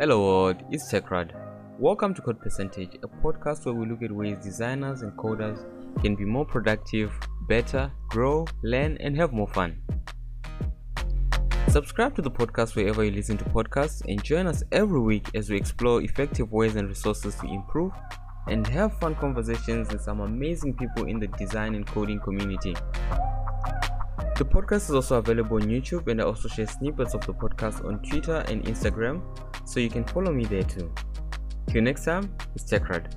Hello world, it's TechRad. Welcome to Code Percentage, a podcast where we look at ways designers and coders can be more productive, better, grow, learn, and have more fun. Subscribe to the podcast wherever you listen to podcasts and join us every week as we explore effective ways and resources to improve and have fun conversations with some amazing people in the design and coding community. The podcast is also available on YouTube and I also share snippets of the podcast on Twitter and Instagram, so you can follow me there too. Till next time, it's TechRad.